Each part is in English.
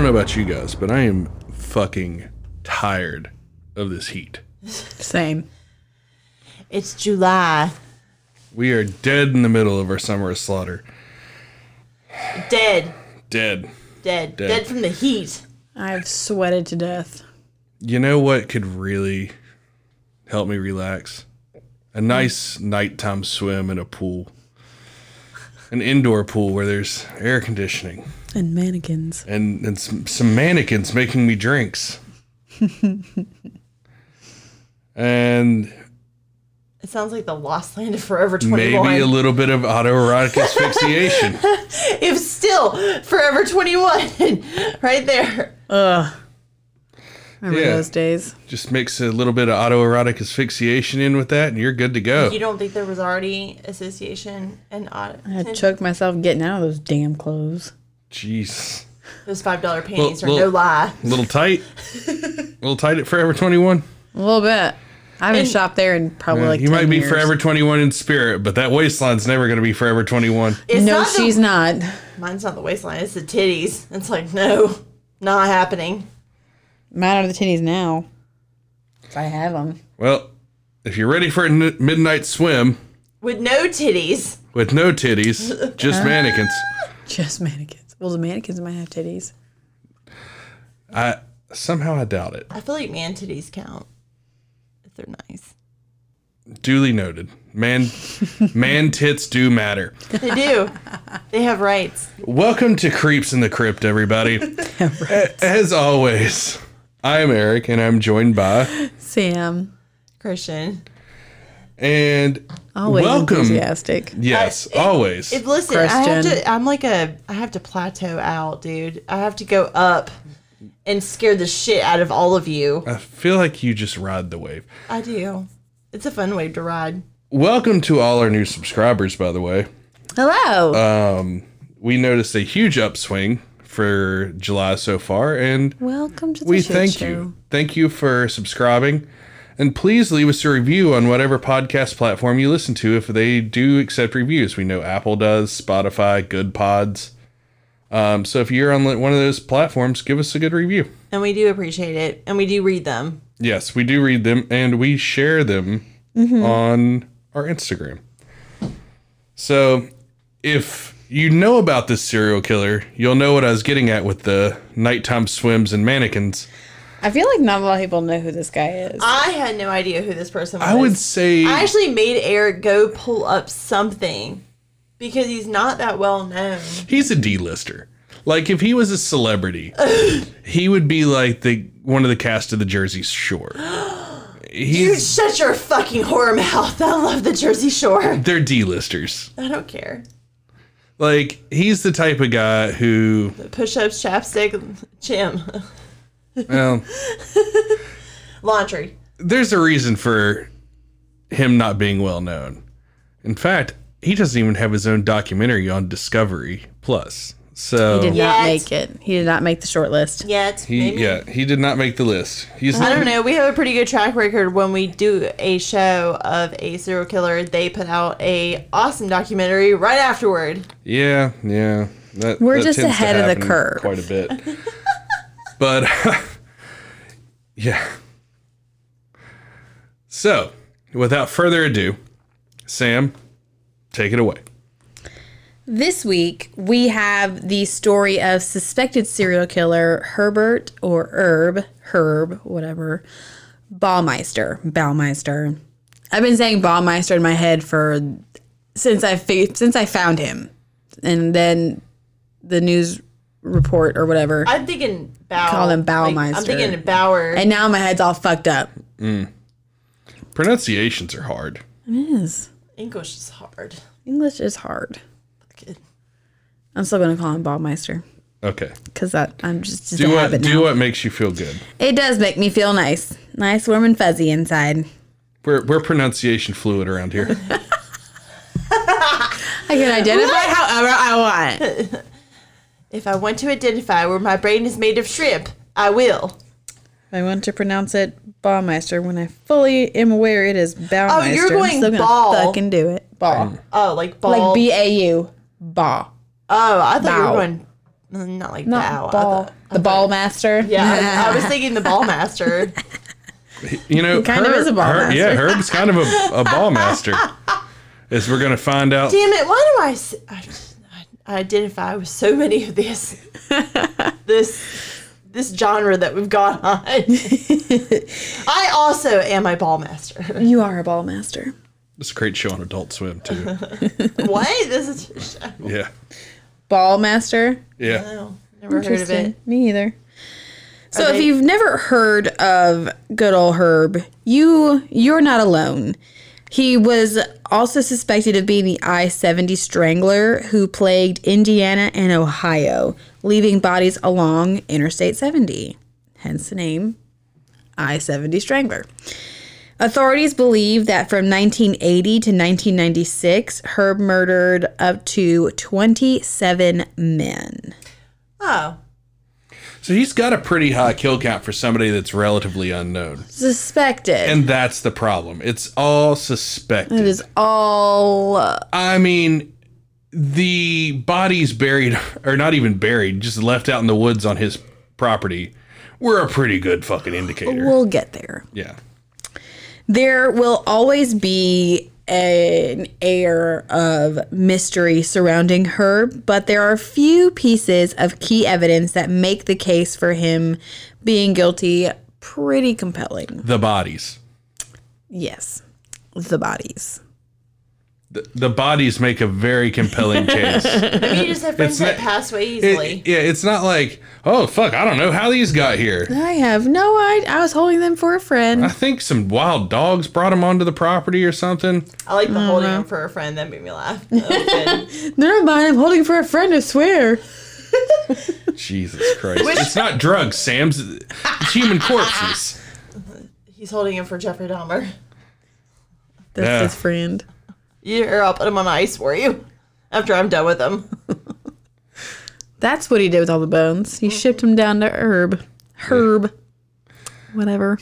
I don't know about you guys, but I am fucking tired of this heat. Same. It's July. We are dead in the middle of our summer of slaughter. Dead. Dead. Dead. Dead. Dead, from the heat. I've sweated to death. You know what could really help me relax? A nice nighttime swim in a pool. An indoor pool where there's air conditioning And mannequins. and, and some, some mannequins making me drinks. and It sounds like the lost land of Forever 21. maybe a little bit of autoerotic asphyxiation. if still, Forever 21. right there. Ugh. Remember Yeah. those days? Just mix a little bit of autoerotic asphyxiation in with that, and you're good to go. You don't think there was already association and audit? I had choked myself getting out of those damn clothes. Jeez. Those $5 panties Well, are no lie. A little tight. a little tight at Forever 21. A little bit. I haven't And- shopped there in probably like you 10 might be years. Forever 21 in spirit, but that waistline's never going to be Forever 21. No, not she's not. Mine's not the waistline. It's the titties. It's like, no, not happening. Mine are the titties now. If I have them. Well, if you're ready for a n- midnight swim With no titties. with no titties, just mannequins, Just mannequins. Well, the mannequins might have titties. I somehow I doubt it. I feel like man titties count if they're nice. Duly noted. Man, man tits do matter. They do. they have rights. Welcome to Creeps in the Crypt, everybody. A- As always, I'm Eric, and I'm joined by Sam. Christian. And Always welcome. enthusiastic. Yes, I- it- always. If listen, I have to. I'm like a. I have to plateau out, dude. I have to go up and scare the shit out of all of you. I feel like you just ride the wave. I do. It's a fun wave to ride. Welcome to all our new subscribers, by the way. Hello. Um, We noticed a huge upswing for July so far, and Welcome to the we shit thank show. you. Thank you for subscribing. And please leave us a review on whatever podcast platform you listen to if they do accept reviews. We know Apple does, Spotify, Good Pods. Um, so if you're on one of those platforms, give us a good review. And we do appreciate it. And we do read them. Yes, we do read them and we share them on our Instagram. So if you know about this serial killer, you'll know what I was getting at with the nighttime swims and mannequins. I feel like not a lot of people know who this guy is. I had no idea who this person was. I would say I actually made Eric go pull up something because he's not that well known. he's a D-lister. Like if he was a celebrity, he would be like the one of the cast of the Jersey Shore. You He's shut your fucking whore mouth. I love the Jersey Shore. they're D-listers. I don't care. Like he's the type of guy who Push ups, chapstick, chim, well, laundry. there's a reason for him not being well known. In fact, he doesn't even have his own documentary on Discovery Plus. So he did Yet. not make it. He did not make the short list. Yet, he maybe. yeah, he did not make the list. He's I don't know. We have a pretty good track record when we do a show of a serial killer. They put out a awesome documentary right afterward. Yeah, yeah. That, We're that just tends to ahead of the happen curve. quite a bit. but yeah. So, without further ado, Sam, take it away. This week, we have the story of suspected serial killer Herbert or Herb, Herb, whatever, Baumeister, Baumeister. I've been saying Baumeister in my head for since I since I found him, and then the news report or whatever, I'm thinking Bow. Call him like, I'm thinking Bauer. and now my head's all fucked up. Pronunciations are hard. It is English is hard. English is hard. Fuck. I'm still gonna call him Baumeister Okay. because that I'm just, just Do a what habit do now. what makes you feel good. It does make me feel nice. Nice, warm, and fuzzy inside. We're we're pronunciation fluid around here. I can identify however I want. If I want to identify where my brain is made of shrimp, I will. I want to pronounce it Baumeister when I fully am aware it is Baumeister. Oh, you're I'm going still gonna ball. fucking do it. Ball. Oh, like ball. Like B A U. Ball. oh, I thought you Bow. were going mm, not like Not Bow. I ball. thought- the ball master. yeah, I, I was thinking the ball master. You know, kind of is a ball Herb- Yeah. Herb's kind of a, a ball master. As we're gonna find out. Damn it! Why do I, s- I, I identify with so many of this, this, this genre that we've got on? I also am a ball master. You are a ball master. It's a great show on Adult Swim too. what? This is a show. Yeah, Ball master. yeah. No, never heard of it. Me either. So Are if you've never heard of good old Herb, you you're not alone. He was also suspected of being the I-70 strangler who plagued Indiana and Ohio, leaving bodies along Interstate 70. Hence the name I-70 strangler. Authorities believe that from 1980 to 1996, Herb murdered up to 27 men. Oh, So he's got a pretty high kill count for somebody that's relatively unknown, Suspected. and that's the problem. It's all suspected. It is all I mean, the bodies buried, or not even buried, just left out in the woods on his property, were a pretty good fucking indicator. we'll get there. yeah. There will always be an air of mystery surrounding her, but there are few pieces of key evidence that make the case for him being guilty pretty compelling. The bodies. Yes. The bodies. The, the bodies make a very compelling case. maybe you just have friends It's that not- pass away It- easily. yeah, it's not like, oh, fuck, I don't know how these got here. I have no idea. I was holding them for a friend. I think some wild dogs brought them onto the property or something. I like the holding them for a friend. That made me laugh. That was good. Never mind. I'm holding for a friend, I swear. Jesus Christ. it's not drugs, Sam's. It's human corpses. He's holding him for Jeffrey Dahmer. That's Yeah. his friend. Here, I'll put him on ice for you after I'm done with him. That's what he did with all the bones. He mm-hmm. shipped them down to Herb. Herb. Whatever.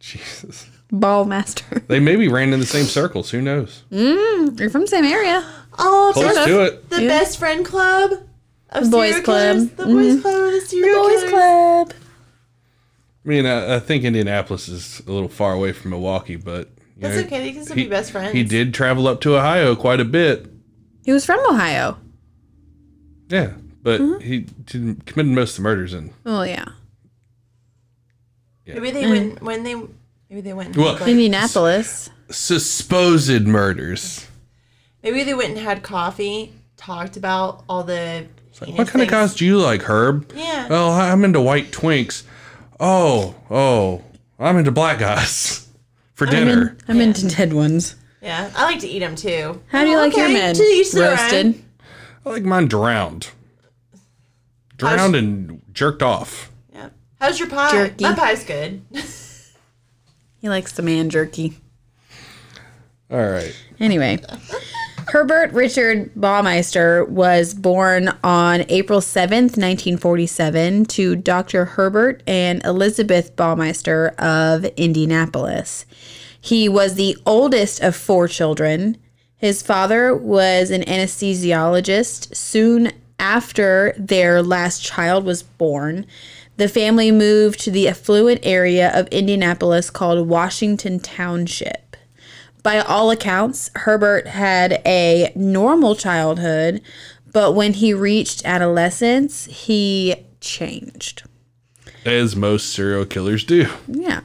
Jesus. Ball master. They maybe ran in the same circles. Who knows? Mm, you're from the same area. Oh, Close the, to it. the Yeah. best friend club of boys serial club. killers. The boys mm-hmm. club of the serial Boys killers. Club. I mean, I, I think Indianapolis is a little far away from Milwaukee, but you That's know, okay. They can still he- be best friends. He did travel up to Ohio quite a bit. He was from Ohio. Yeah, but Mm-hmm. he didn't, committed most of the murders in. Oh yeah. Maybe they went when they. Maybe they went. And Well- had, like, Indianapolis. Supposed murders. maybe they went and had coffee, talked about all the. What kind of guys do you like, Herb? Yeah. Well, I'm into white twinks. Oh, oh, I'm into black guys for dinner. I'm into dead ones. Yeah, I like to eat them too. How do you like your okay, men? to each their. Roasted. I like mine drowned. Drowned and jerked off. Yeah. How's your pie? Jerky. My pie's good. He likes the man jerky. All right. Anyway, Herbert Richard Baumeister was born on April 7th, 1947, to Dr. Herbert and Elizabeth Baumeister of Indianapolis. He was the oldest of four children. His father was an anesthesiologist. Soon after their last child was born, the family moved to the affluent area of Indianapolis called Washington Township. By all accounts, Herbert had a normal childhood, but when he reached adolescence, he changed. As most serial killers do. Yeah.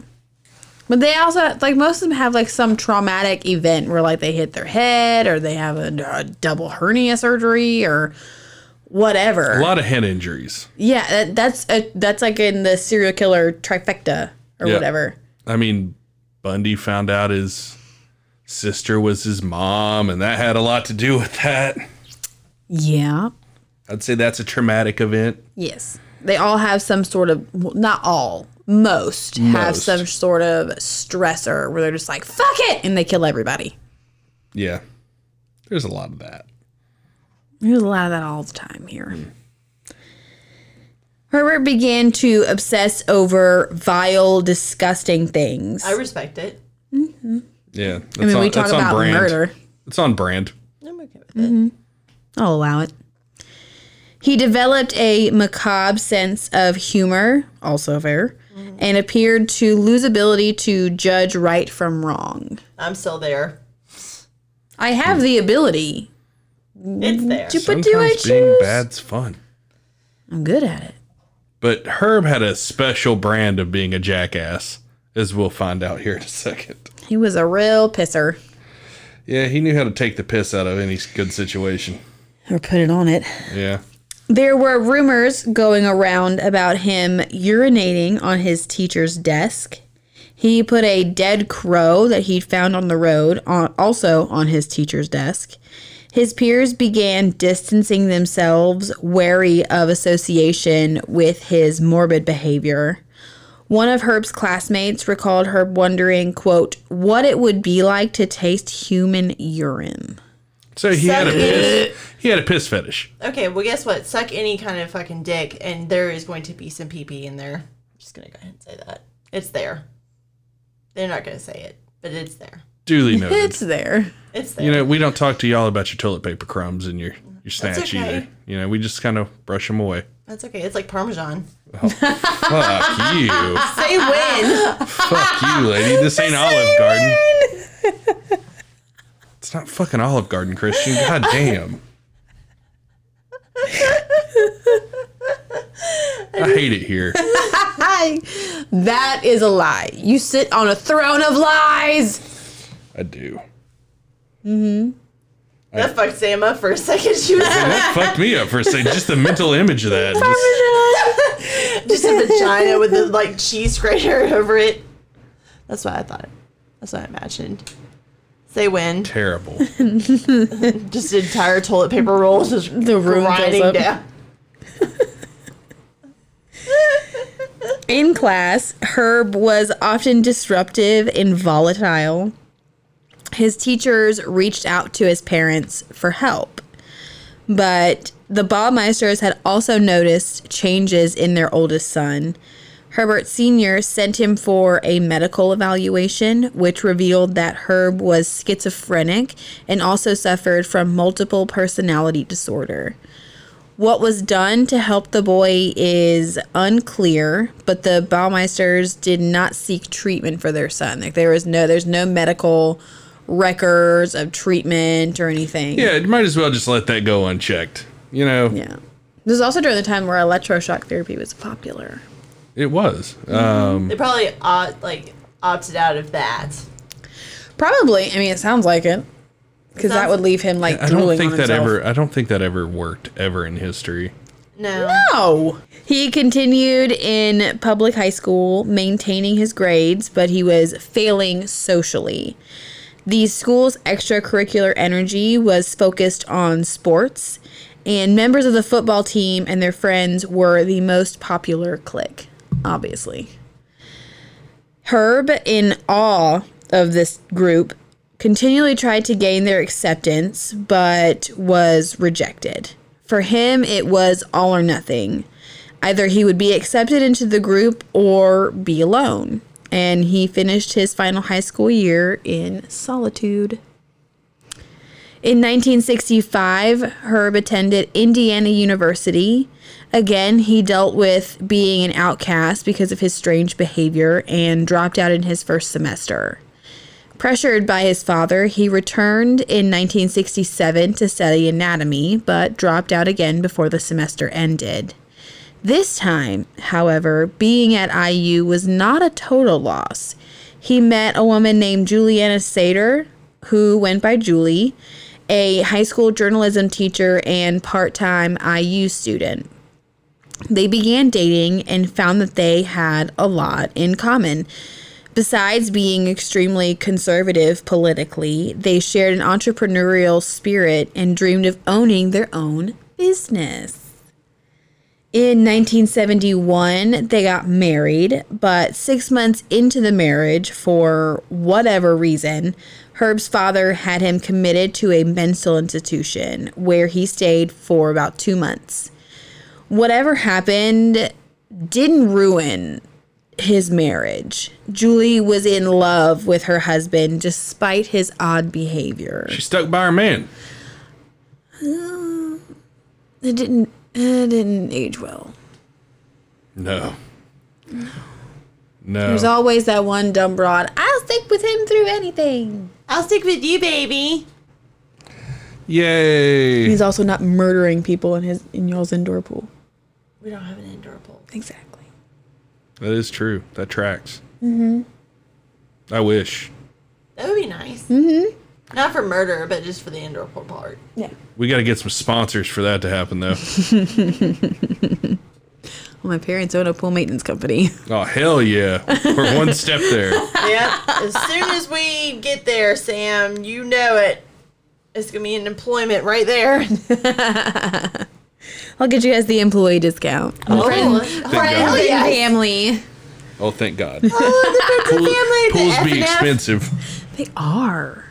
But they also, like, most of them have, like, some traumatic event where, like, they hit their head or they have a, a double hernia surgery or whatever. A lot of head injuries. Yeah, that, that's a, that's like in the serial killer trifecta or Yeah. whatever. I mean, Bundy found out his sister was his mom, and that had a lot to do with that. Yeah. I'd say that's a traumatic event. Yes. They all have some sort of, well, not all, most, have some sort of stressor where they're just like, fuck it, and they kill everybody. Yeah. There's a lot of that. There's a lot of that all the time here. Herbert began to obsess over vile, disgusting things. I respect it. Mm-hmm. Yeah. I mean, on, we talk on about brand. murder. It's on brand. I'm okay with it. Mm-hmm. I'll allow it. He developed a macabre sense of humor, also fair, mm-hmm. and appeared to lose ability to judge right from wrong. I'm still there. I have the ability, It's there. but do I Sometimes being bad's fun. I'm good at it. But Herb had a special brand of being a jackass, as we'll find out here in a second. He was a real pisser. Yeah, he knew how to take the piss out of any good situation. Or put it on it. Yeah. There were rumors going around about him urinating on his teacher's desk. He put a dead crow that he'd found on the road on, also on his teacher's desk. His peers began distancing themselves, wary of association with his morbid behavior. One of Herb's classmates recalled Herb wondering, quote, what it would be like to taste human urine. So he had a piss, he had a piss fetish. Okay, well, guess what? Suck any kind of fucking dick, and there is going to be some pee pee in there. I'm just gonna go ahead and say that it's there. They're not gonna say it, but it's there. Duly noted. It's there. It's there. you know, we don't talk to y'all about your toilet paper crumbs and your your snatch okay. either. You know, we just kind of brush them away. That's okay. It's like Parmesan. Oh, fuck you. Say when. Fuck you, lady. This ain't Olive Garden. It's not fucking Olive Garden, Christian. God damn. I hate it here. That is a lie. You sit on a throne of lies. I do. Mm-hmm. That fucked Sam up for a second. She was That fucked me up for a second. Just the mental image of that. Just, just a vagina with the like cheese grater over it. That's what I thought. That's what I imagined. Say when. terrible. Just entire toilet paper rolls just The room fills grinding up. down. In class, Herb was often disruptive and volatile. His teachers reached out to his parents for help. But the Baumeisters had also noticed changes in their oldest son. Herbert Sr. sent him for a medical evaluation, which revealed that Herb was schizophrenic and also suffered from multiple personality disorder. What was done to help the boy is unclear, but the Baumeisters did not seek treatment for their son. Like there was no there's no medical records of treatment or anything. Yeah, you might as well just let that go unchecked. You know, Yeah. This is also during the time where electroshock therapy was popular. it was. Um, They probably opt, like opted out of that. Probably. I mean, it sounds like it. Because that would leave him like I don't think on that himself. ever. I don't think that ever worked ever in history. No. No. He continued in public high school, maintaining his grades, but he was failing socially. The school's extracurricular energy was focused on sports, and members of the football team and their friends were the most popular clique, obviously. Herb, in awe of this group, continually tried to gain their acceptance, but was rejected. For him, it was all or nothing. Either he would be accepted into the group or be alone. And he finished his final high school year in solitude. In 1965, Herb attended Indiana University. Again, he dealt with being an outcast because of his strange behavior and dropped out in his first semester. Pressured by his father, he returned in 1967 to study anatomy, but dropped out again before the semester ended. This time, however, being at IU was not a total loss. He met a woman named Juliana Saiter, who went by Julie, a high school journalism teacher and part time IU student. They began dating and found that they had a lot in common. Besides being extremely conservative politically, they shared an entrepreneurial spirit and dreamed of owning their own business. In 1971, they got married, but six months into the marriage, for whatever reason, Herb's father had him committed to a mental institution where he stayed for about two months. Whatever happened didn't ruin his marriage. Julie was in love with her husband despite his odd behavior. She stuck by her man. Uh, it didn't It didn't age well. No. No. There's always that one dumb broad. I'll stick with him through anything. I'll stick with you, baby. Yay. He's also not murdering people in his in y'all's indoor pool. We don't have an indoor pool. Exactly. That is true. That tracks. Mm-hmm. I wish. That would be nice. Mm-hmm. Not for murder, but just for the indoor pool part. Yeah. We got to get some sponsors for that to happen, though. Well, my parents own a pool maintenance company. oh, hell yeah. We're one step there. Yep. as soon as we get there, Sam, you know it. It's gonna be an employment right there. I'll get you guys the employee discount. Oh, Thank hell God. yes. Family. Oh, thank God. Oh, the family, Pools the be expensive. They are.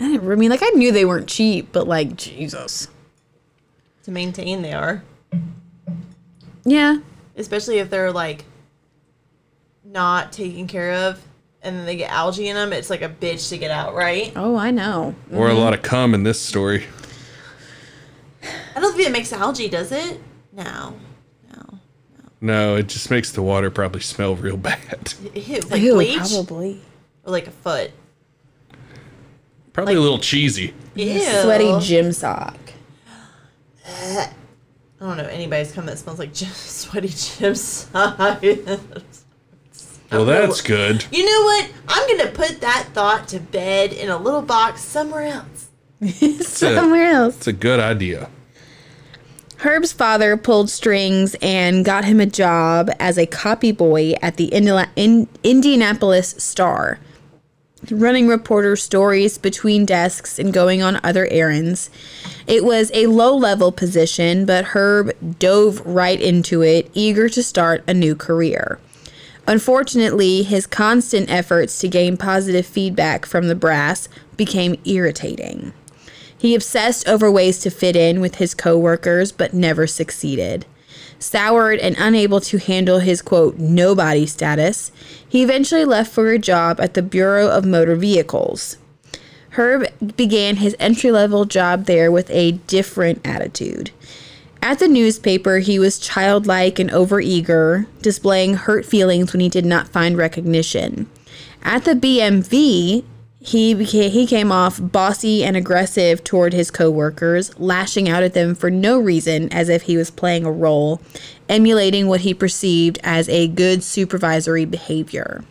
I, didn't, I mean, like I knew they weren't cheap, but like Jesus. To maintain, they are. Yeah. Especially if they're like not taken care of, and then they get algae in them. It's like a bitch to get out, right? Oh, I know. Or a mm-hmm. lot of cum in this story. I don't think it makes algae, does it? No. No. No, it just makes the water probably smell real bad. Ew, like Ew, bleach probably. or like a foot. Probably a little cheesy. Ew. Sweaty gym sock. I don't know anybody's come that smells like gym, sweaty gym socks. Well, that's good. You know what? I'm gonna put that thought to bed in a little box somewhere else. Somewhere else. It's a good idea. Herb's father pulled strings and got him a job as a copy boy at the Indi- in- Indianapolis Star, running reporter stories between desks and going on other errands. It was a low level position, but Herb dove right into it, eager to start a new career. Unfortunately, his constant efforts to gain positive feedback from the brass became irritating. He obsessed over ways to fit in with his coworkers, but never succeeded. Soured and unable to handle his quote, nobody status, he eventually left for a job at the Bureau of Motor Vehicles. Herb began his entry level job there with a different attitude. At the newspaper, he was childlike and overeager, displaying hurt feelings when he did not find recognition. At the BMV, he became, he came off bossy and aggressive toward his coworkers, lashing out at them for no reason as if he was playing a role, emulating what he perceived as a good supervisory behavior.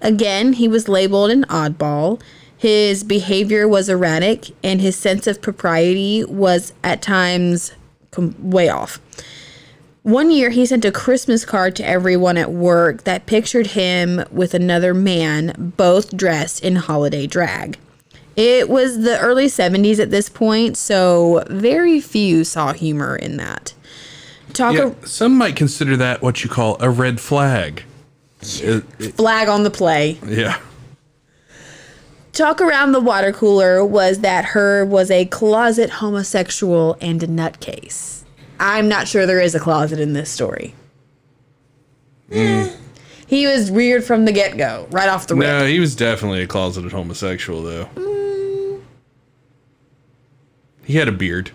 Again, he was labeled an oddball. His behavior was erratic, and his sense of propriety was at times way off. One year, he sent a Christmas card to everyone at work that pictured him with another man, both dressed in holiday drag. It was the early 70s at this point, so very few saw humor in that. Talk Yeah, some might consider that what you call a red flag. It- it- flag on the play. yeah. Talk around the water cooler was that Herb was a closet homosexual and a nutcase. I'm not sure there is a closet in this story. He was weird from the get go, right off the rip. No, he was definitely a closeted homosexual, though. He had a beard.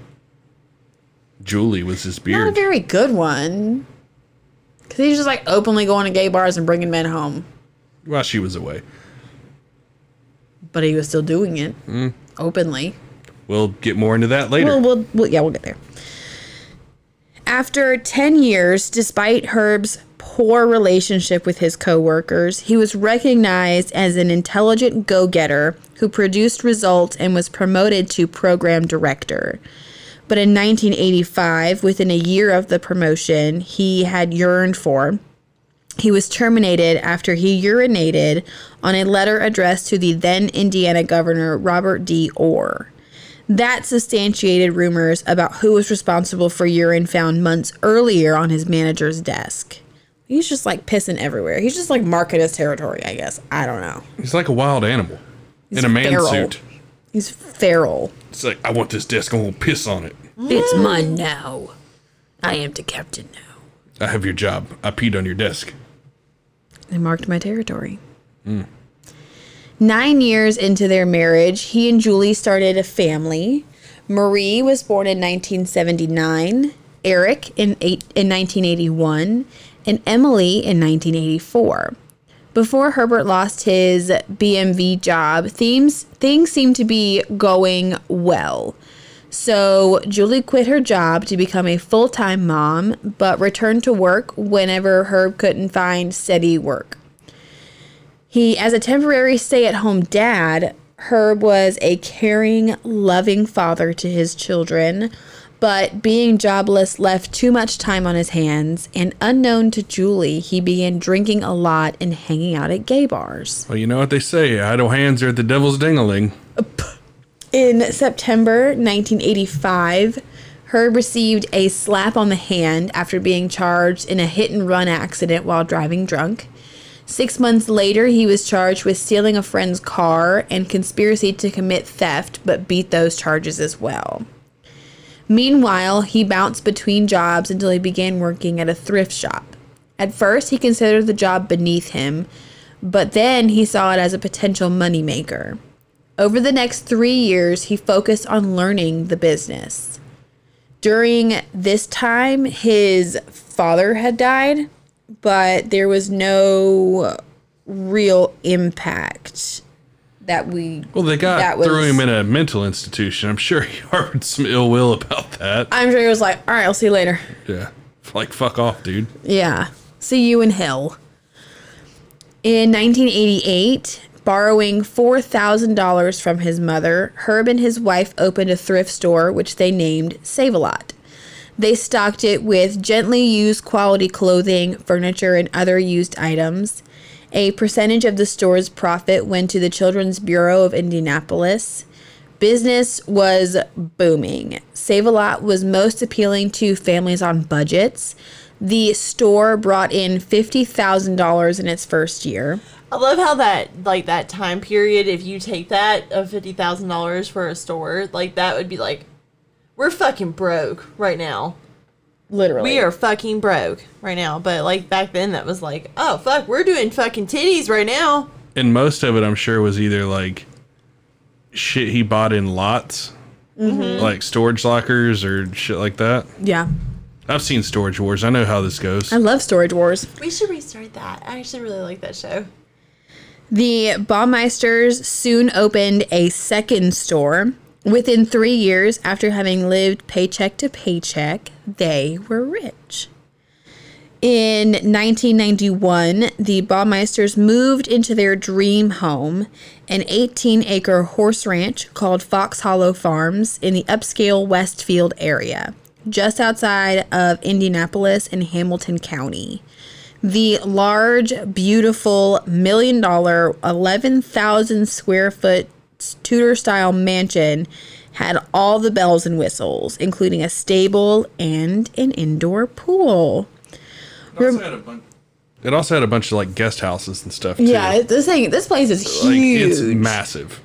Julie was his beard. Not a very good one. Because he's just like openly going to gay bars and bringing men home. While she was away. But he was still doing it mm. openly. We'll get more into that later. Well, we'll, we'll, yeah, we'll get there. After 10 years, despite Herb's poor relationship with his coworkers, he was recognized as an intelligent go-getter who produced results and was promoted to program director. But in 1985, within a year of the promotion he had yearned for, he was terminated after he urinated on a letter addressed to the then Indiana governor Robert D. Orr. That substantiated rumors about who was responsible for urine found months earlier on his manager's desk. He's just like pissing everywhere. He's just like marking his territory, I guess. I don't know. He's like a wild animal in a man feral. suit. He's feral. It's like, I want this desk, I'm going to piss on it. It's mine now. I am the captain now. I have your job. I peed on your desk. They marked my territory. Hmm. Nine years into their marriage, he and Julie started a family. Marie was born in 1979. Eric in, eight, in 1981, and Emily in 1984. Before Herbert lost his BMV job, things, things seemed to be going well. So Julie quit her job to become a full time mom, but returned to work whenever Herb couldn't find steady work. He, as a temporary stay at home dad, Herb was a caring, loving father to his children, but being jobless left too much time on his hands, and unknown to Julie, he began drinking a lot and hanging out at gay bars. Well, you know what they say idle hands are at the devil's dingling. In September 1985, Herb received a slap on the hand after being charged in a hit and run accident while driving drunk. Six months later, he was charged with stealing a friend's car and conspiracy to commit theft, but beat those charges as well. Meanwhile, he bounced between jobs until he began working at a thrift shop. At first, he considered the job beneath him, but then he saw it as a potential moneymaker. Over the next three years, he focused on learning the business. During this time, his father had died, but there was no real impact that we. Well, they got that was- threw him in a mental institution. I'm sure he harbored some ill will about that. I'm sure he was like, all right, I'll see you later. Yeah. Like, fuck off, dude. Yeah. See you in hell. In 1988, borrowing $4,000 from his mother, Herb and his wife opened a thrift store which they named Save a Lot. They stocked it with gently used quality clothing, furniture, and other used items. A percentage of the store's profit went to the Children's Bureau of Indianapolis. Business was booming. Save a Lot was most appealing to families on budgets. The store brought in $50,000 in its first year. I love how that like that time period. If you take that of fifty thousand dollars for a store, like that would be like, we're fucking broke right now. Literally. We are fucking broke right now. But like back then, that was like, oh fuck, we're doing fucking titties right now. And most of it, I'm sure, was either like shit he bought in lots, mm-hmm. like storage lockers or shit like that. Yeah. I've seen Storage Wars. I know how this goes. I love Storage Wars. We should restart that. I actually really like that show. The Baumeisters soon opened a second store. Within three years, after having lived paycheck to paycheck, they were rich. In 1991, the Baumeisters moved into their dream home, an 18 acre horse ranch called Fox Hollow Farms in the upscale Westfield area, just outside of Indianapolis in Hamilton County. The large, beautiful, million dollar, 11,000 square foot Tudor style mansion had all the bells and whistles, including a stable and an indoor pool. It also had a bunch of like guest houses and stuff too. Yeah, this thing, this place is like huge. it's massive.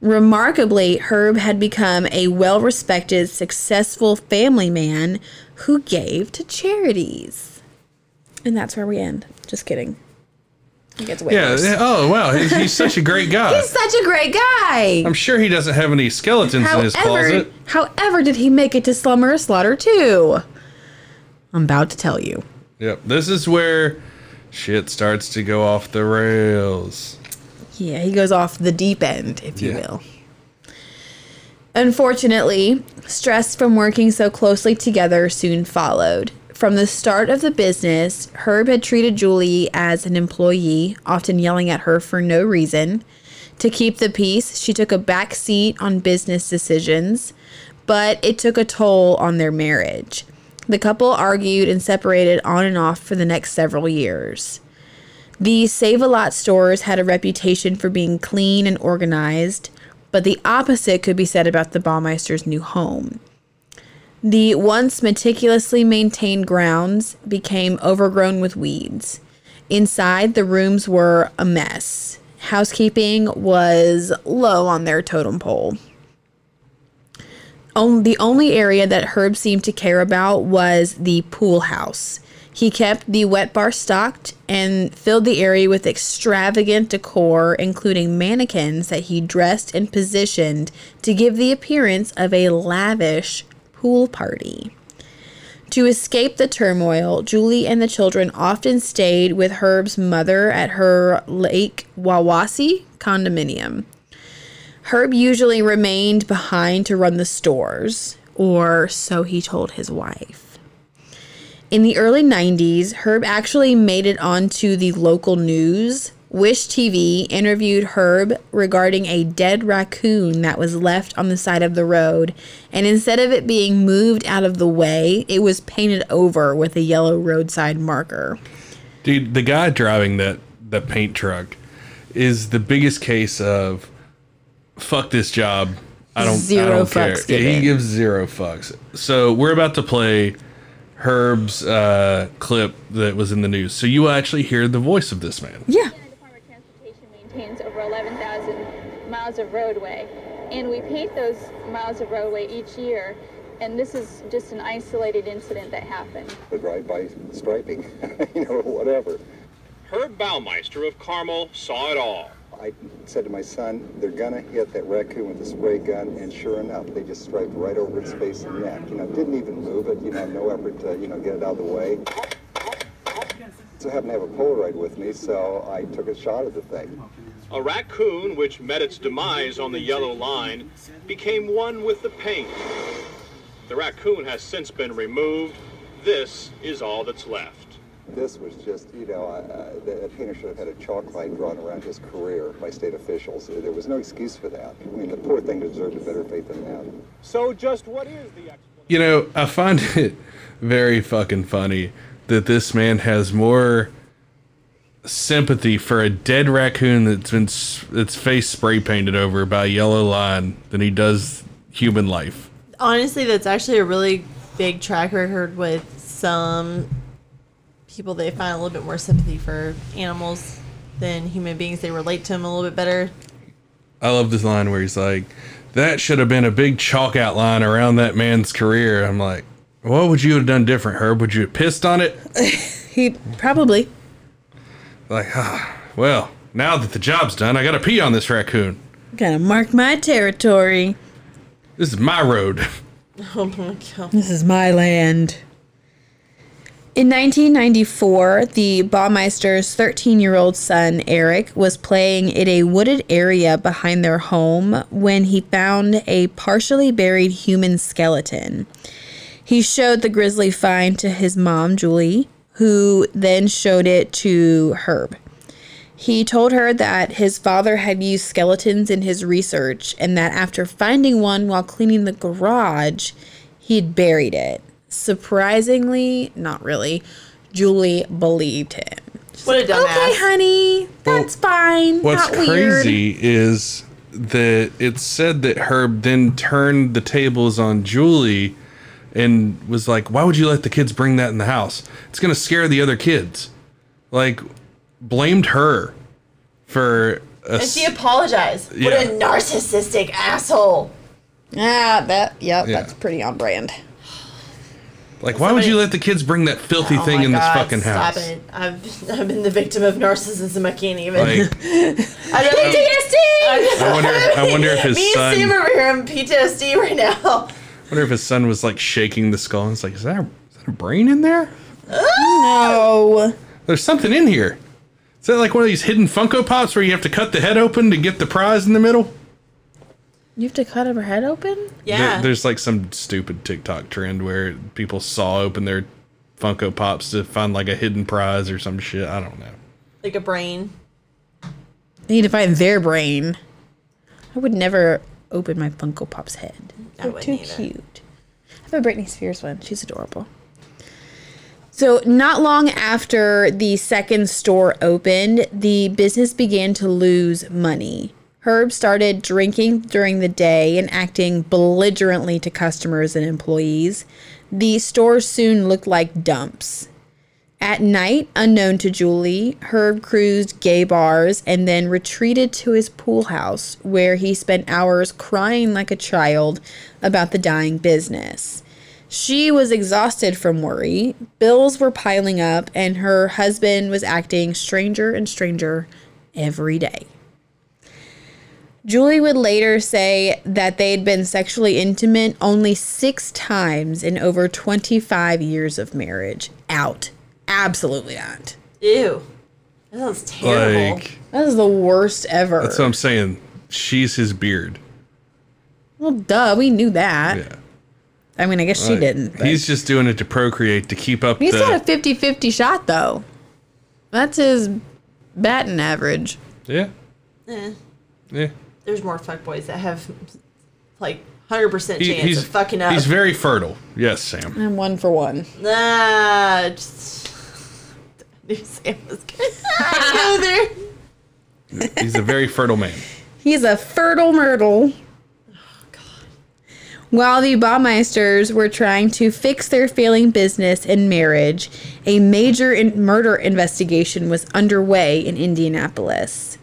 Remarkably, Herb had become a well respected, successful family man who gave to charities. And that's where we end. Just kidding. It gets way Yeah. worse. Oh wow, he's, he's such a great guy. He's such a great guy. I'm sure he doesn't have any skeletons in his closet. however, did he make it to Slumber Slaughter too? I'm about to tell you. Yep. This is where shit starts to go off the rails. Yeah, he goes off the deep end, if you Yeah. will. Unfortunately, stress from working so closely together soon followed. From the start of the business, Herb had treated Julie as an employee, often yelling at her for no reason. To keep the peace, she took a back seat on business decisions, but it took a toll on their marriage. The couple argued and separated on and off for the next several years. The Save a Lot stores had a reputation for being clean and organized, but the opposite could be said about the Baumeister's new home. The once meticulously maintained grounds became overgrown with weeds. Inside, the rooms were a mess. Housekeeping was low on their totem pole. On, the only area that Herb seemed to care about was the pool house. He kept the wet bar stocked and filled the area with extravagant decor, including mannequins that he dressed and positioned to give the appearance of a lavish pool party. To escape the turmoil, Julie and the children often stayed with Herb's mother at her Lake Wawasee condominium. Herb usually remained behind to run the stores, or so he told his wife. In the early 90s, Herb actually made it onto the local news. Wish TV interviewed Herb regarding a dead raccoon that was left on the side of the road, and instead of it being moved out of the way, it was painted over with a yellow roadside marker. Dude, the guy driving that that paint truck is the biggest case of fuck this job. I don't, I don't care. fucks Yeah, he gives zero fucks. So we're about to play Herb's uh, clip that was in the news. So you will actually hear the voice of this man. Yeah. Indiana Department of Transportation maintains over 11,000 miles of roadway, and we paint those miles of roadway each year. And this is just an isolated incident that happened. the drive-by striping, you know, whatever. Herb Baumeister of Carmel saw it all. I said to my son, they're gonna hit that raccoon with a spray gun, and sure enough, they just striped right over its face and neck. You know, didn't even move it. You know, no effort to, you know, get it out of the way. So I happened to have a Polaroid with me, so I took a shot of the thing. A raccoon, which met its demise on the yellow line, became one with the paint. The raccoon has since been removed. This is all that's left. This was just, you know, uh, the the painter should have had a chalk line drawn around his career by state officials. There was no excuse for that. I mean, the poor thing deserved a better fate than that. So, just what is the explanation? You know, I find it very fucking funny that this man has more sympathy for a dead raccoon that's been its face spray painted over by a yellow line than he does human life. Honestly, that's actually a really big track record with some people. They find a little bit more sympathy for animals than human beings. They relate to them a little bit better. I love this line where he's like, "That should have been a big chalk outline around that man's career." I'm like, "What would you have done different, Herb? Would you have pissed on it?" He probably. Like, ah, well, now that the job's done, I gotta pee on this raccoon. Gotta mark my territory. This is my road. Oh my god. This is my land. In 1994, the Baumeister's 13 year old son, Eric, was playing in a wooded area behind their home when he found a partially buried human skeleton. He showed the grisly find to his mom, Julie, who then showed it to Herb. He told her that his father had used skeletons in his research and that after finding one while cleaning the garage, he had buried it. Surprisingly, not really, Julie believed him. What a dumbass. Okay, honey, that's fine. What's not weird. crazy is that it's said that Herb then turned the tables on Julie and was like, "Why would you let the kids bring that in the house? It's gonna scare the other kids." Like, blamed her for a And she apologized. What Yeah. a narcissistic asshole. Ah, that yep, Yeah. that's pretty on brand. like. Why would you let the kids bring that filthy Oh thing my in this God, fucking house? Stop it. I've, I've been the victim of narcissism. I can't even. Like, I don't PTSD! I wonder. I wonder if his Me and son. Sam over here in PTSD right now. Wonder if his son was like shaking the skull. and It's like, is that a, is that a brain in there? No. There's something in here. Is that like one of these hidden Funko Pops where you have to cut the head open to get the prize in the middle? You have to cut her head open? Yeah. There- there's like some stupid TikTok trend where people saw open their Funko Pops to find like a hidden prize or some shit. I don't know. like a brain. They need to find their brain. I would never open my Funko Pop's head. They're too either. cute. I have a Britney Spears one. She's adorable. So, not long after the second store opened, the business began to lose money. Herb started drinking during the day and acting belligerently to customers and employees. The store soon looked like dumps. At night, unknown to Julie, Herb cruised gay bars and then retreated to his pool house where he spent hours crying like a child about the dying business. She was exhausted from worry, bills were piling up, and her husband was acting stranger and stranger every day. Julie would later say that they'd been sexually intimate only six times in over 25 years of marriage. Out. Absolutely not. Ew. That sounds terrible. Like That is the worst ever. that's what I'm saying. She's his beard. well, duh, we knew that. Yeah. I mean, I guess she didn't. but- He's just doing it to procreate to keep up He's the. got a 50 50 shot, though. That's his batting average. yeah. Eh, Yeah. there's more fuckboys that have like 100% He- chance he's of fucking up. He's very fertile. Yes, Sam. And one for one. Nah, just. I knew Sam was gonna go there. He's a very fertile man. He's a fertile myrtle. Oh, While the Baumeisters were trying to fix their failing business and marriage, a major in- murder investigation was underway in Indianapolis.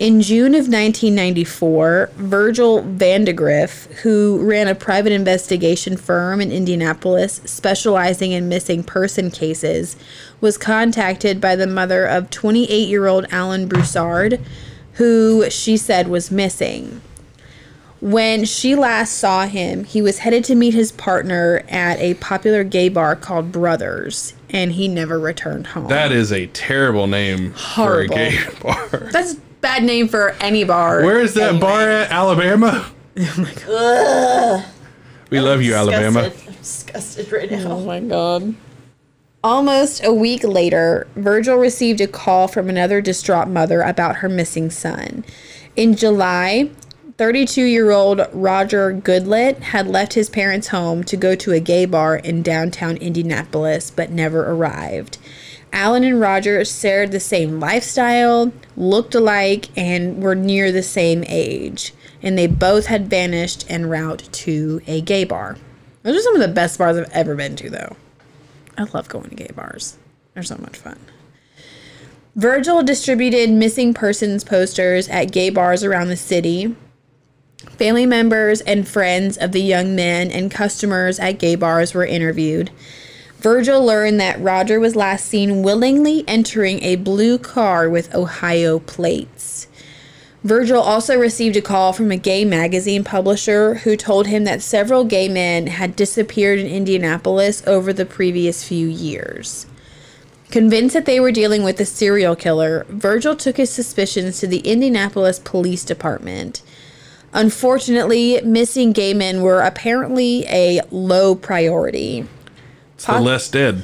In June of 1994, Virgil Vandegrift, who ran a private investigation firm in Indianapolis specializing in missing person cases, was contacted by the mother of 28 year old Alan Broussard, who she said was missing. When she last saw him, he was headed to meet his partner at a popular gay bar called Brothers, and he never returned home. That is a terrible name Horrible. for a gay bar. That's bad name for any bar. Where is that anyway. bar at? Alabama? Oh we love you, Alabama. Disgusted. I'm disgusted right now. Oh my god. Almost a week later, Virgil received a call from another distraught mother about her missing son. In July, 32 year old Roger Goodlet had left his parents' home to go to a gay bar in downtown Indianapolis but never arrived. Alan and Roger shared the same lifestyle, looked alike, and were near the same age. And they both had vanished en route to a gay bar. Those are some of the best bars I've ever been to, though. I love going to gay bars. They're so much fun. Virgil distributed missing persons posters at gay bars around the city. Family members and friends of the young men and customers at gay bars were interviewed. Virgil learned that Roger was last seen willingly entering a blue car with Ohio plates. Virgil also received a call from a gay magazine publisher who told him that several gay men had disappeared in Indianapolis over the previous few years. Convinced that they were dealing with a serial killer, Virgil took his suspicions to the Indianapolis Police Department. Unfortunately, missing gay men were apparently a low priority. It's the less dead.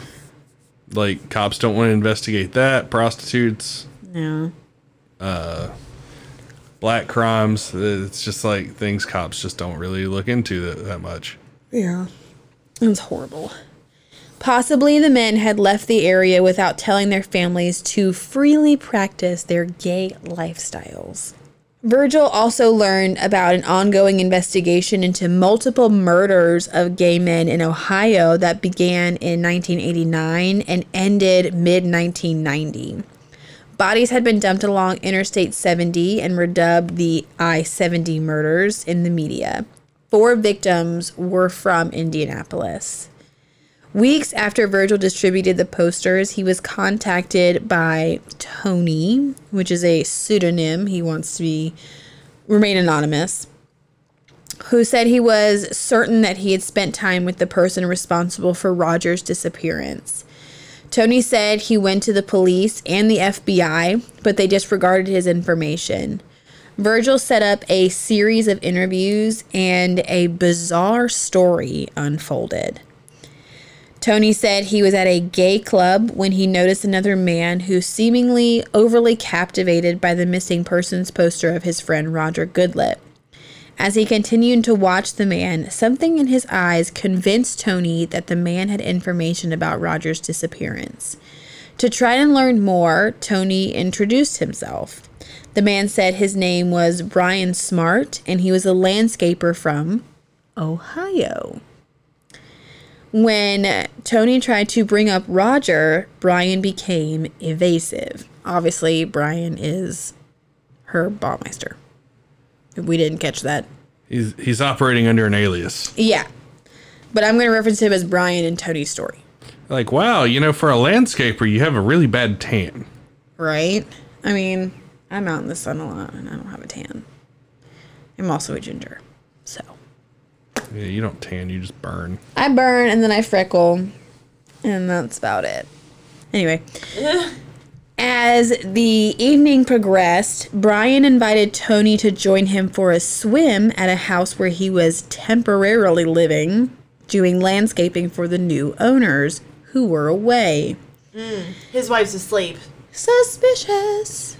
Like cops don't want to investigate that. Prostitutes, No. Uh, black crimes. Uh, it's just like things cops just don't really look into that, that much. Yeah. It was horrible. Possibly the men had left the area without telling their families to freely practice their gay lifestyles. Virgil also learned about an ongoing investigation into multiple murders of gay men in Ohio that began in 1989 and ended mid 1990. Bodies had been dumped along Interstate 70 and were dubbed the I 70 murders in the media. Four victims were from Indianapolis. Weeks after Virgil distributed the posters, he was contacted by Tony, which is a pseudonym. He wants to be remain anonymous. Who said he was certain that he had spent time with the person responsible for Roger's disappearance. Tony said he went to the police and the FBI, but they disregarded his information. Virgil set up a series of interviews and a bizarre story unfolded. Tony said he was at a gay club when he noticed another man who seemingly overly captivated by the missing persons poster of his friend Roger Goodlet. As he continued to watch the man, something in his eyes convinced Tony that the man had information about Roger's disappearance. To try and learn more, Tony introduced himself. The man said his name was Brian Smart and he was a landscaper from Ohio. When Tony tried to bring up Roger, Brian became evasive. Obviously, Brian is Herb Baumeister. If we didn't catch that. He's he's operating under an alias. Yeah. But I'm going to reference him as Brian in Tony's story. Like, wow, you know, for a landscaper, you have a really bad tan. Right? I mean, I'm out in the sun a lot and I don't have a tan. I'm also a ginger. So Yeah, you don't tan, you just burn. I burn and then I freckle, and that's about it. Anyway, as the evening progressed, Brian invited Tony to join him for a swim at a house where he was temporarily living, doing landscaping for the new owners who were away. Mm, his wife's asleep. Suspicious.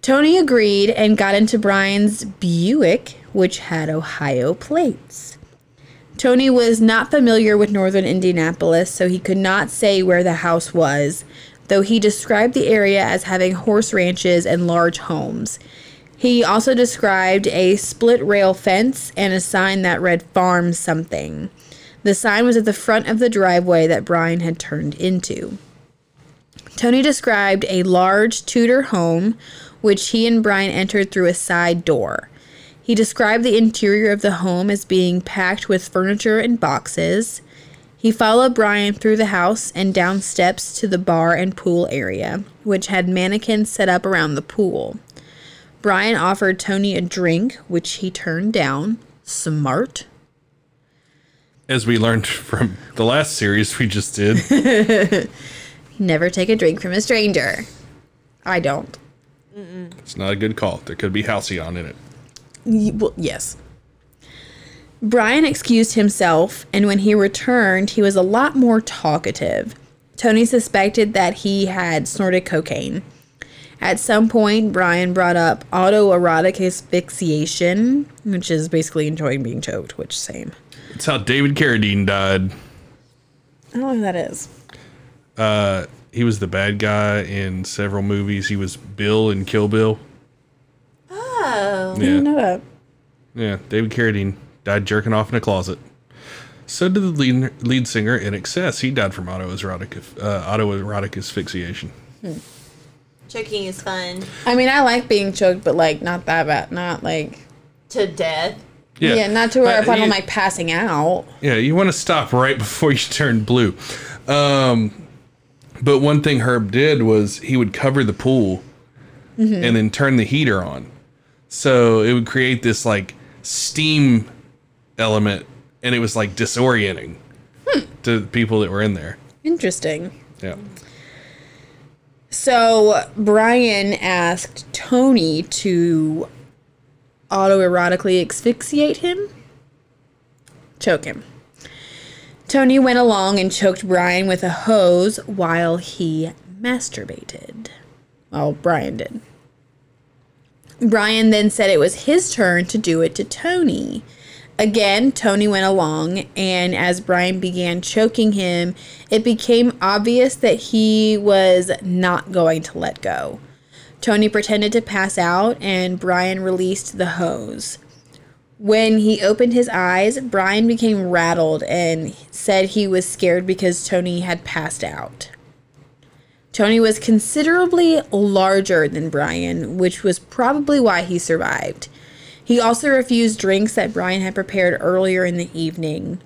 Tony agreed and got into Brian's Buick, which had Ohio plates. Tony was not familiar with northern Indianapolis, so he could not say where the house was, though he described the area as having horse ranches and large homes. He also described a split rail fence and a sign that read farm something. The sign was at the front of the driveway that Brian had turned into. Tony described a large Tudor home, which he and Brian entered through a side door. He described the interior of the home as being packed with furniture and boxes. He followed Brian through the house and down steps to the bar and pool area, which had mannequins set up around the pool. Brian offered Tony a drink, which he turned down. Smart. As we learned from the last series we just did, Never take a drink from a stranger. I don't. it's not a good call. There could be Halcion in it. Well, yes. Brian excused himself, and when he returned, he was a lot more talkative. Tony suspected that he had snorted cocaine. At some point, Brian brought up autoerotic asphyxiation, which is basically enjoying being choked, which same. It's how David Carradine died. I don't know who that is. Uh, He was the bad guy in several movies. He was Bill in Kill Bill. Oh. I didn't Yeah, know that. yeah. David Carradine died jerking off in a closet. So did the lead, lead singer in INXS. He died from autoerotic uh, autoerotic asphyxiation. Choking is fun. I mean, I like being choked, but like not that bad. Not like To death. yeah, yeah, not to where Uh, if I'm you- like passing out. Yeah, you want to stop right before you turn blue. Um, but one thing Herb did was he would cover the pool and then turn the heater on. So it would create this like steam element and it was like disorienting hmm. to the people that were in there. Interesting. Yeah. So Brian asked Tony to autoerotically asphyxiate him, choke him. Tony went along and choked Brian with a hose while he masturbated. Well, Brian did. Brian then said it was his turn to do it to Tony. Again, Tony went along, and as Brian began choking him, it became obvious that he was not going to let go. Tony pretended to pass out, and Brian released the hose. When he opened his eyes, Brian became rattled and said he was scared because Tony had passed out. Tony was considerably larger than Brian, which was probably why he survived. He also refused drinks that Brian had prepared earlier in the evening.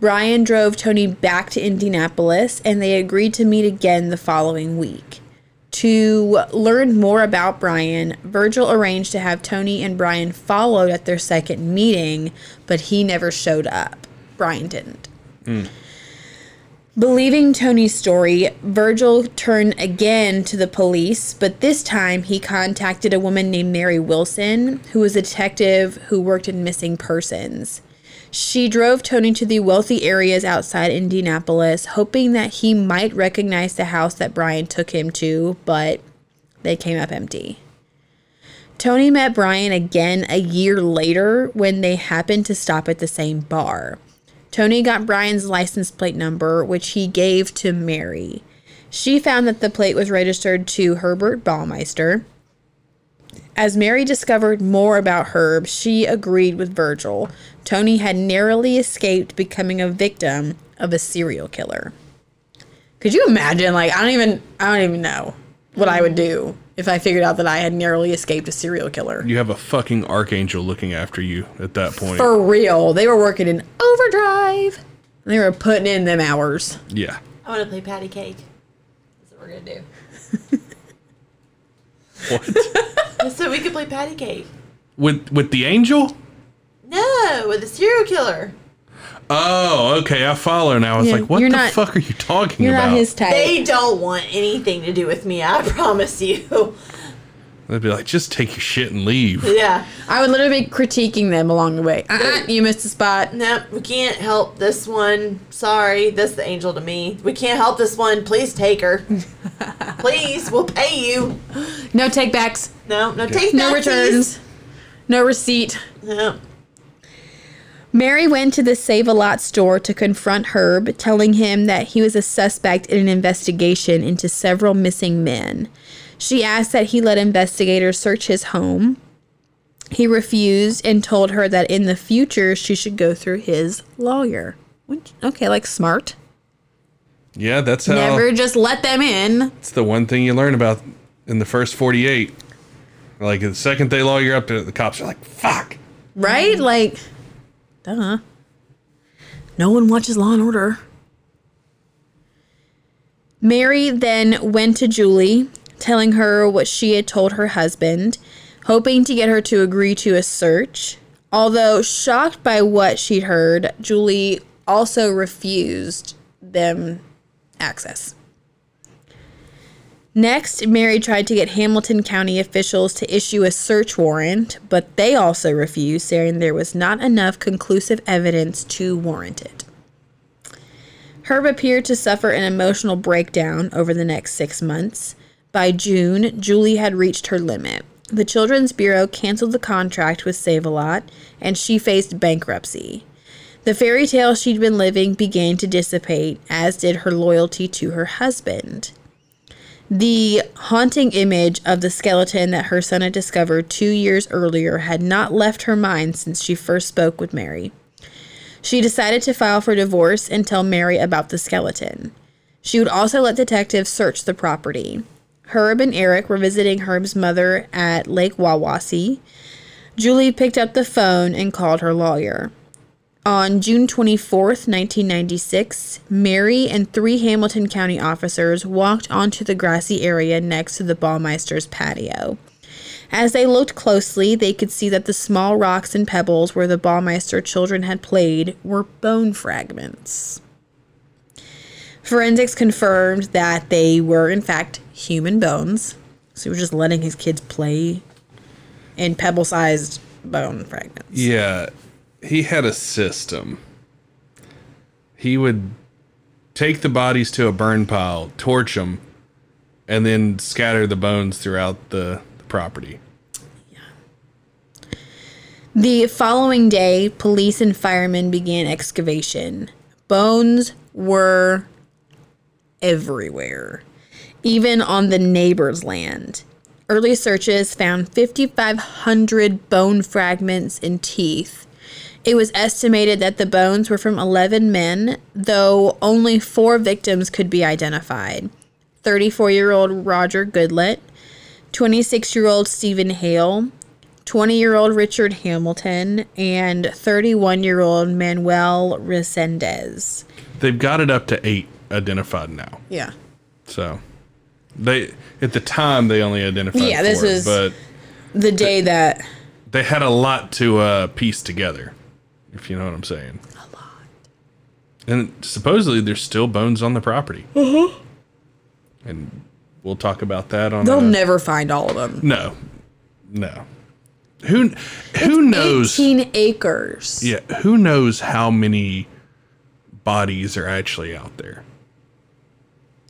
Brian drove Tony back to Indianapolis and they agreed to meet again the following week. To learn more about Brian, Virgil arranged to have Tony and Brian followed at their second meeting, but he never showed up. Brian didn't. Hmm. Believing Tony's story, Virgil turned again to the police, but this time he contacted a woman named Mary Wilson, who was a detective who worked in missing persons. She drove Tony to the wealthy areas outside Indianapolis, hoping that he might recognize the house that Brian took him to, but they came up empty. Tony met Brian again a year later when they happened to stop at the same bar. Tony got Brian's license plate number, which he gave to Mary. She found that the plate was registered to Herbert Baumeister. As Mary discovered more about Herb, she agreed with Virgil. Tony had narrowly escaped becoming a victim of a serial killer. Could you imagine? Like, I don't even, I don't even know what I would do if I figured out that I had narrowly escaped a serial killer. You have a fucking archangel looking after you at that point. For real, they were working in overdrive. They were putting in them hours. yeah. I want to play patty cake. That's what we're going to do. What? So we could play patty cake. with with the angel. No, with the serial killer. Oh, okay. I follow now. I was Yeah, like, what you're the not- fuck are you talking You're about? not his type. They don't want anything to do with me. I promise you. They'd be like, just take your shit and leave. Yeah. I would literally be critiquing them along the way. Uh-uh, you missed a spot. Nope, we can't help this one. Sorry, that's the angel to me. We can't help this one. Please take her. Please, we'll pay you. No takebacks. No, no, take No that, returns. No receipt. please. No. Mary went to the Save a Lot store to confront Herb, telling him that he was a suspect in an investigation into several missing men. She asked that he let investigators search his home. He refused and told her that in the future she should go through his lawyer. Okay, like smart. Yeah, that's how. Never just let them in. It's the one thing you learn about in the first 48. Like the second they lawyer up to the cops are like, fuck. Right? Like, duh. No one watches Law and Order. Mary then went to Julie, telling her what she had told her husband, hoping to get her to agree to a search. Although shocked by what she'd heard, Julie also refused them access. Next, Mary tried to get Hamilton County officials to issue a search warrant, but they also refused, saying there was not enough conclusive evidence to warrant it. Herb appeared to suffer an emotional breakdown over the next six months. By June, Julie had reached her limit. The Children's Bureau canceled the contract with Save a Lot, and she faced bankruptcy. The fairy tale she'd been living began to dissipate, as did her loyalty to her husband. The haunting image of the skeleton that her son had discovered two years earlier had not left her mind since she first spoke with Mary. She decided to file for divorce and tell Mary about the skeleton. She would also let detectives search the property. Herb and Eric were visiting Herb's mother at Lake Wawasee. Julie picked up the phone and called her lawyer. On June 24, 1996, Mary and three Hamilton County officers walked onto the grassy area next to the Baumeister's patio. As they looked closely, they could see that the small rocks and pebbles where the Ballmeister children had played were bone fragments. Forensics confirmed that they were, in fact, human bones. So he was just letting his kids play in pebble sized bone fragments. Yeah, he had a system. He would take the bodies to a burn pile, torch them, and then scatter the bones throughout the, the property. The following day, police and firemen began excavation. Bones were everywhere, even on the neighbor's land. Early searches found 5,500 bone fragments and teeth. It was estimated that the bones were from 11 men, though only four victims could be identified 34 year old Roger Goodlet, 26 year old Stephen Hale, 20 year old Richard Hamilton, and 31 year old Manuel Resendez. They've got it up to eight identified now. Yeah. So they at the time they only identified Yeah, this is but The day that. they had a lot to uh, piece together, if you know what I'm saying. A lot. And supposedly there's still bones on the property. Uh-huh. And we'll talk about that on. They'll a- never find all of them. No, no. Who who knows? 18 acres. Yeah, who knows how many bodies are actually out there?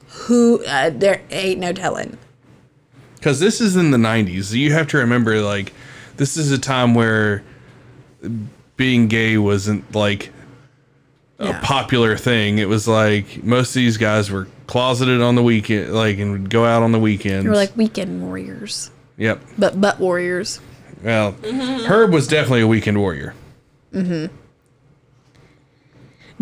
Who. Uh, there ain't no telling. Because this is in the '90s. You have to remember, like, this is a time where being gay wasn't like a Yeah. popular thing. It was like most of these guys were closeted on the weekend, like, and would go out on the weekends. They were like weekend warriors. yep. But butt warriors. Well, Herb was definitely a weekend warrior. Mm-hmm.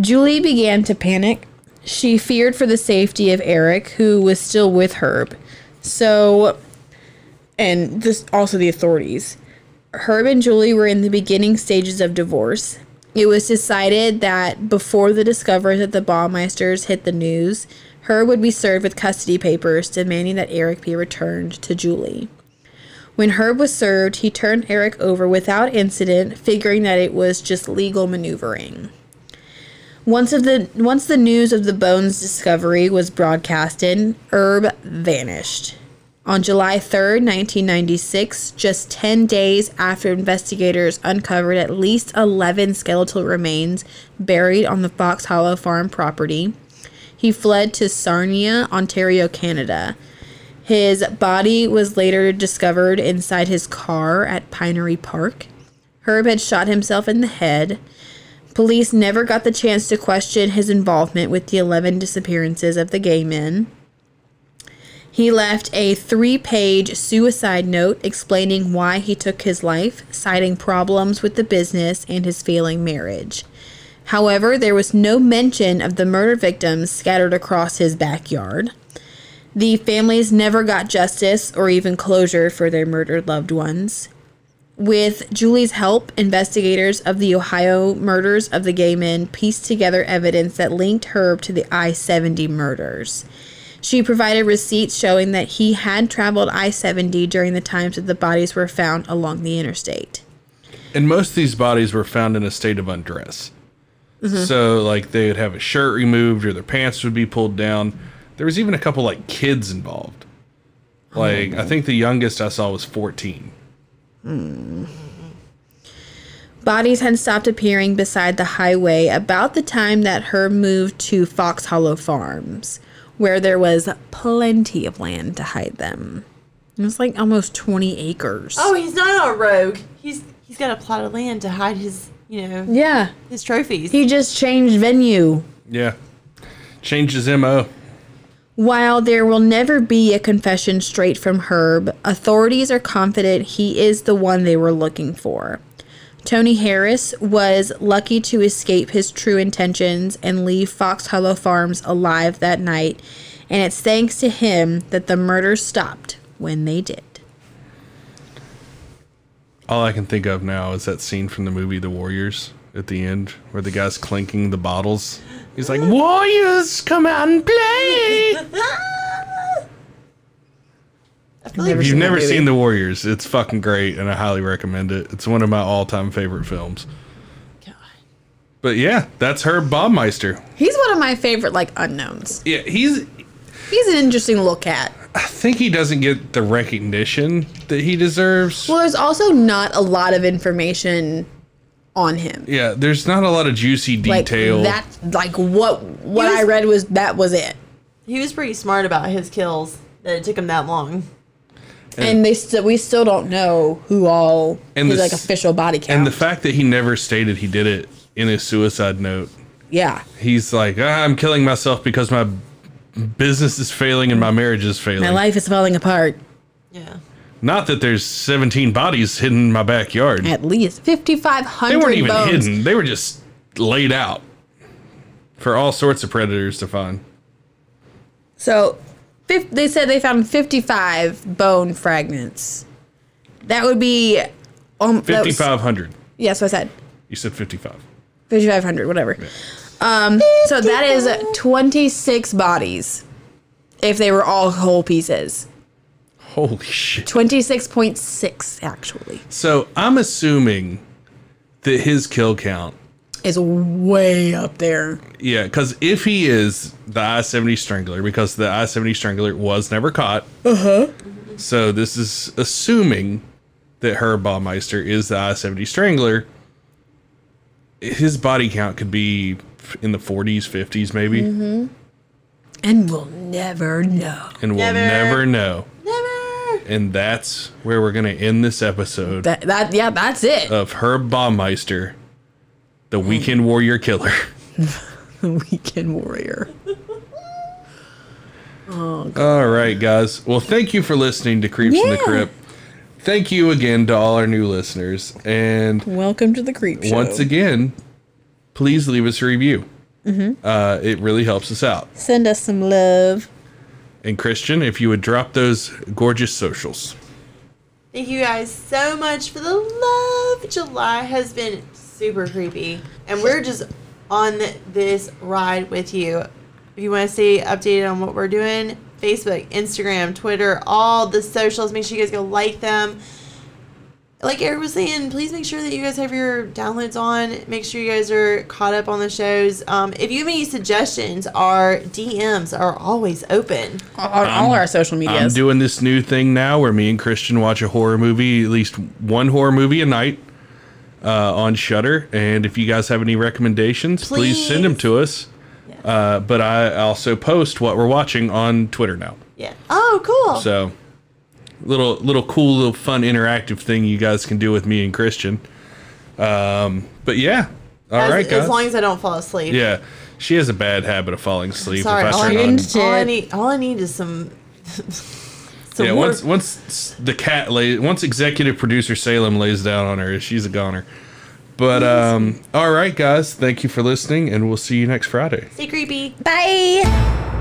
Julie began to panic. She feared for the safety of Eric, who was still with Herb. So, and this also the authorities. Herb and Julie were in the beginning stages of divorce. It was decided that before the discovery that the Baumeisters hit the news, Herb would be served with custody papers demanding that Eric be returned to Julie. When Herb was served, he turned Eric over without incident, figuring that it was just legal maneuvering. Once of the once the news of the bones discovery was broadcasted, Herb vanished. On July 3rd, 1996, just 10 days after investigators uncovered at least 11 skeletal remains buried on the Fox Hollow Farm property, he fled to Sarnia, Ontario, Canada. His body was later discovered inside his car at Pinery Park. Herb had shot himself in the head. Police never got the chance to question his involvement with the 11 disappearances of the gay men. He left a three page suicide note explaining why he took his life, citing problems with the business and his failing marriage. However, there was no mention of the murder victims scattered across his backyard. The families never got justice or even closure for their murdered loved ones. With Julie's help, investigators of the Ohio murders of the gay men pieced together evidence that linked Herb to the I 70 murders. She provided receipts showing that he had traveled I 70 during the times that the bodies were found along the interstate. And most of these bodies were found in a state of undress. Mm-hmm. So, like, they would have a shirt removed or their pants would be pulled down. There was even a couple, like, kids involved. Oh, like, I think the youngest I saw was 14. Hmm. Bodies had stopped appearing beside the highway about the time that Herb moved to Fox Hollow Farms, where there was plenty of land to hide them. It was like almost 20 acres. Oh, he's not a rogue. He's he's got a plot of land to hide his, you know, yeah. his trophies. He just changed venue. Yeah. Changed his MO. While there will never be a confession straight from Herb, authorities are confident he is the one they were looking for. Tony Harris was lucky to escape his true intentions and leave Fox Hollow Farms alive that night, and it's thanks to him that the murders stopped when they did. All I can think of now is that scene from the movie The Warriors at the end where the guy's clinking the bottles. He's like, Warriors, come out and play! I feel like If you've seen never movie. seen The Warriors, it's fucking great and I highly recommend it. It's one of my all time favorite films. God. But yeah, that's Herb Baumeister. He's one of my favorite like unknowns. Yeah, he's. He's an interesting look at. I think he doesn't get the recognition that he deserves. Well, there's also not a lot of information on him. yeah, there's not a lot of juicy Like detail. that like what what He was- I read was that was it. He was pretty smart about his kills that it took him that long. And they still we still don't know who all And his the like official body count. and the fact that he never stated he did it in his suicide note. yeah, He's like, ah, I'm killing myself because my business is failing and my marriage is failing. my life is falling apart. Yeah. Not that there's 17 bodies hidden in my backyard. At least 5,500. They weren't even bones. hidden. They were just laid out for all sorts of predators to find. So, fif- they said they found fifty five bone fragments. That would be um 5,500. Yes, what I said You said 55. fifty five hundred, whatever. Um, so that is twenty six bodies. If they were all whole pieces, Holy shit. twenty six point six actually So I'm assuming that his kill count, is way up there. yeah, because if he is the I 70 strangler, because the I 70 strangler was never caught. Uh huh. So this is assuming that Herb Baumeister is the I 70 strangler. His body count could be in the 40s, 50s, maybe. And we'll never know. And we'll Never. never know. Never. And that's where we're going to end this episode That that yeah, that's it. of Herb Baumeister, the weekend warrior killer. The Weekend warrior. Oh, All right, guys. Well, thank you for listening to Creeps in the Yeah. Crypt. Thank you again to all our new listeners. And Welcome to the creep show. once again, please leave us a review. Uh, it really helps us out. send us some love. And Christian, if you would drop those gorgeous socials. Thank you guys so much for the love. July has been super creepy, and we're just on this ride with you. If you want to stay updated on what we're doing, Facebook, Instagram, Twitter, all the socials. Make sure you guys go like them. Like Eric was saying, please make sure that you guys have your downloads on. Make sure you guys are caught up on the shows. Um, if you have any suggestions, our DMs are always open. on all our social media. I'm doing this new thing now where me and Christian watch a horror movie, at least one horror movie a night uh, on Shudder. And if you guys have any recommendations, please, send them to us. Uh, but I also post what we're watching on Twitter now. Yeah. Oh, cool. So little little cool little fun interactive thing you guys can do with me and Christian. Um, but yeah. all right, as, guys. as long as I don't fall asleep. yeah. She has a bad habit of falling asleep. Sorry, if all I I, turn on, all I need, all I need is some. some yeah, once once the cat lays, once executive producer Salem lays down on her, she's a goner. But um, all right, guys, thank you for listening, and we'll see you next Friday. Stay creepy. Bye.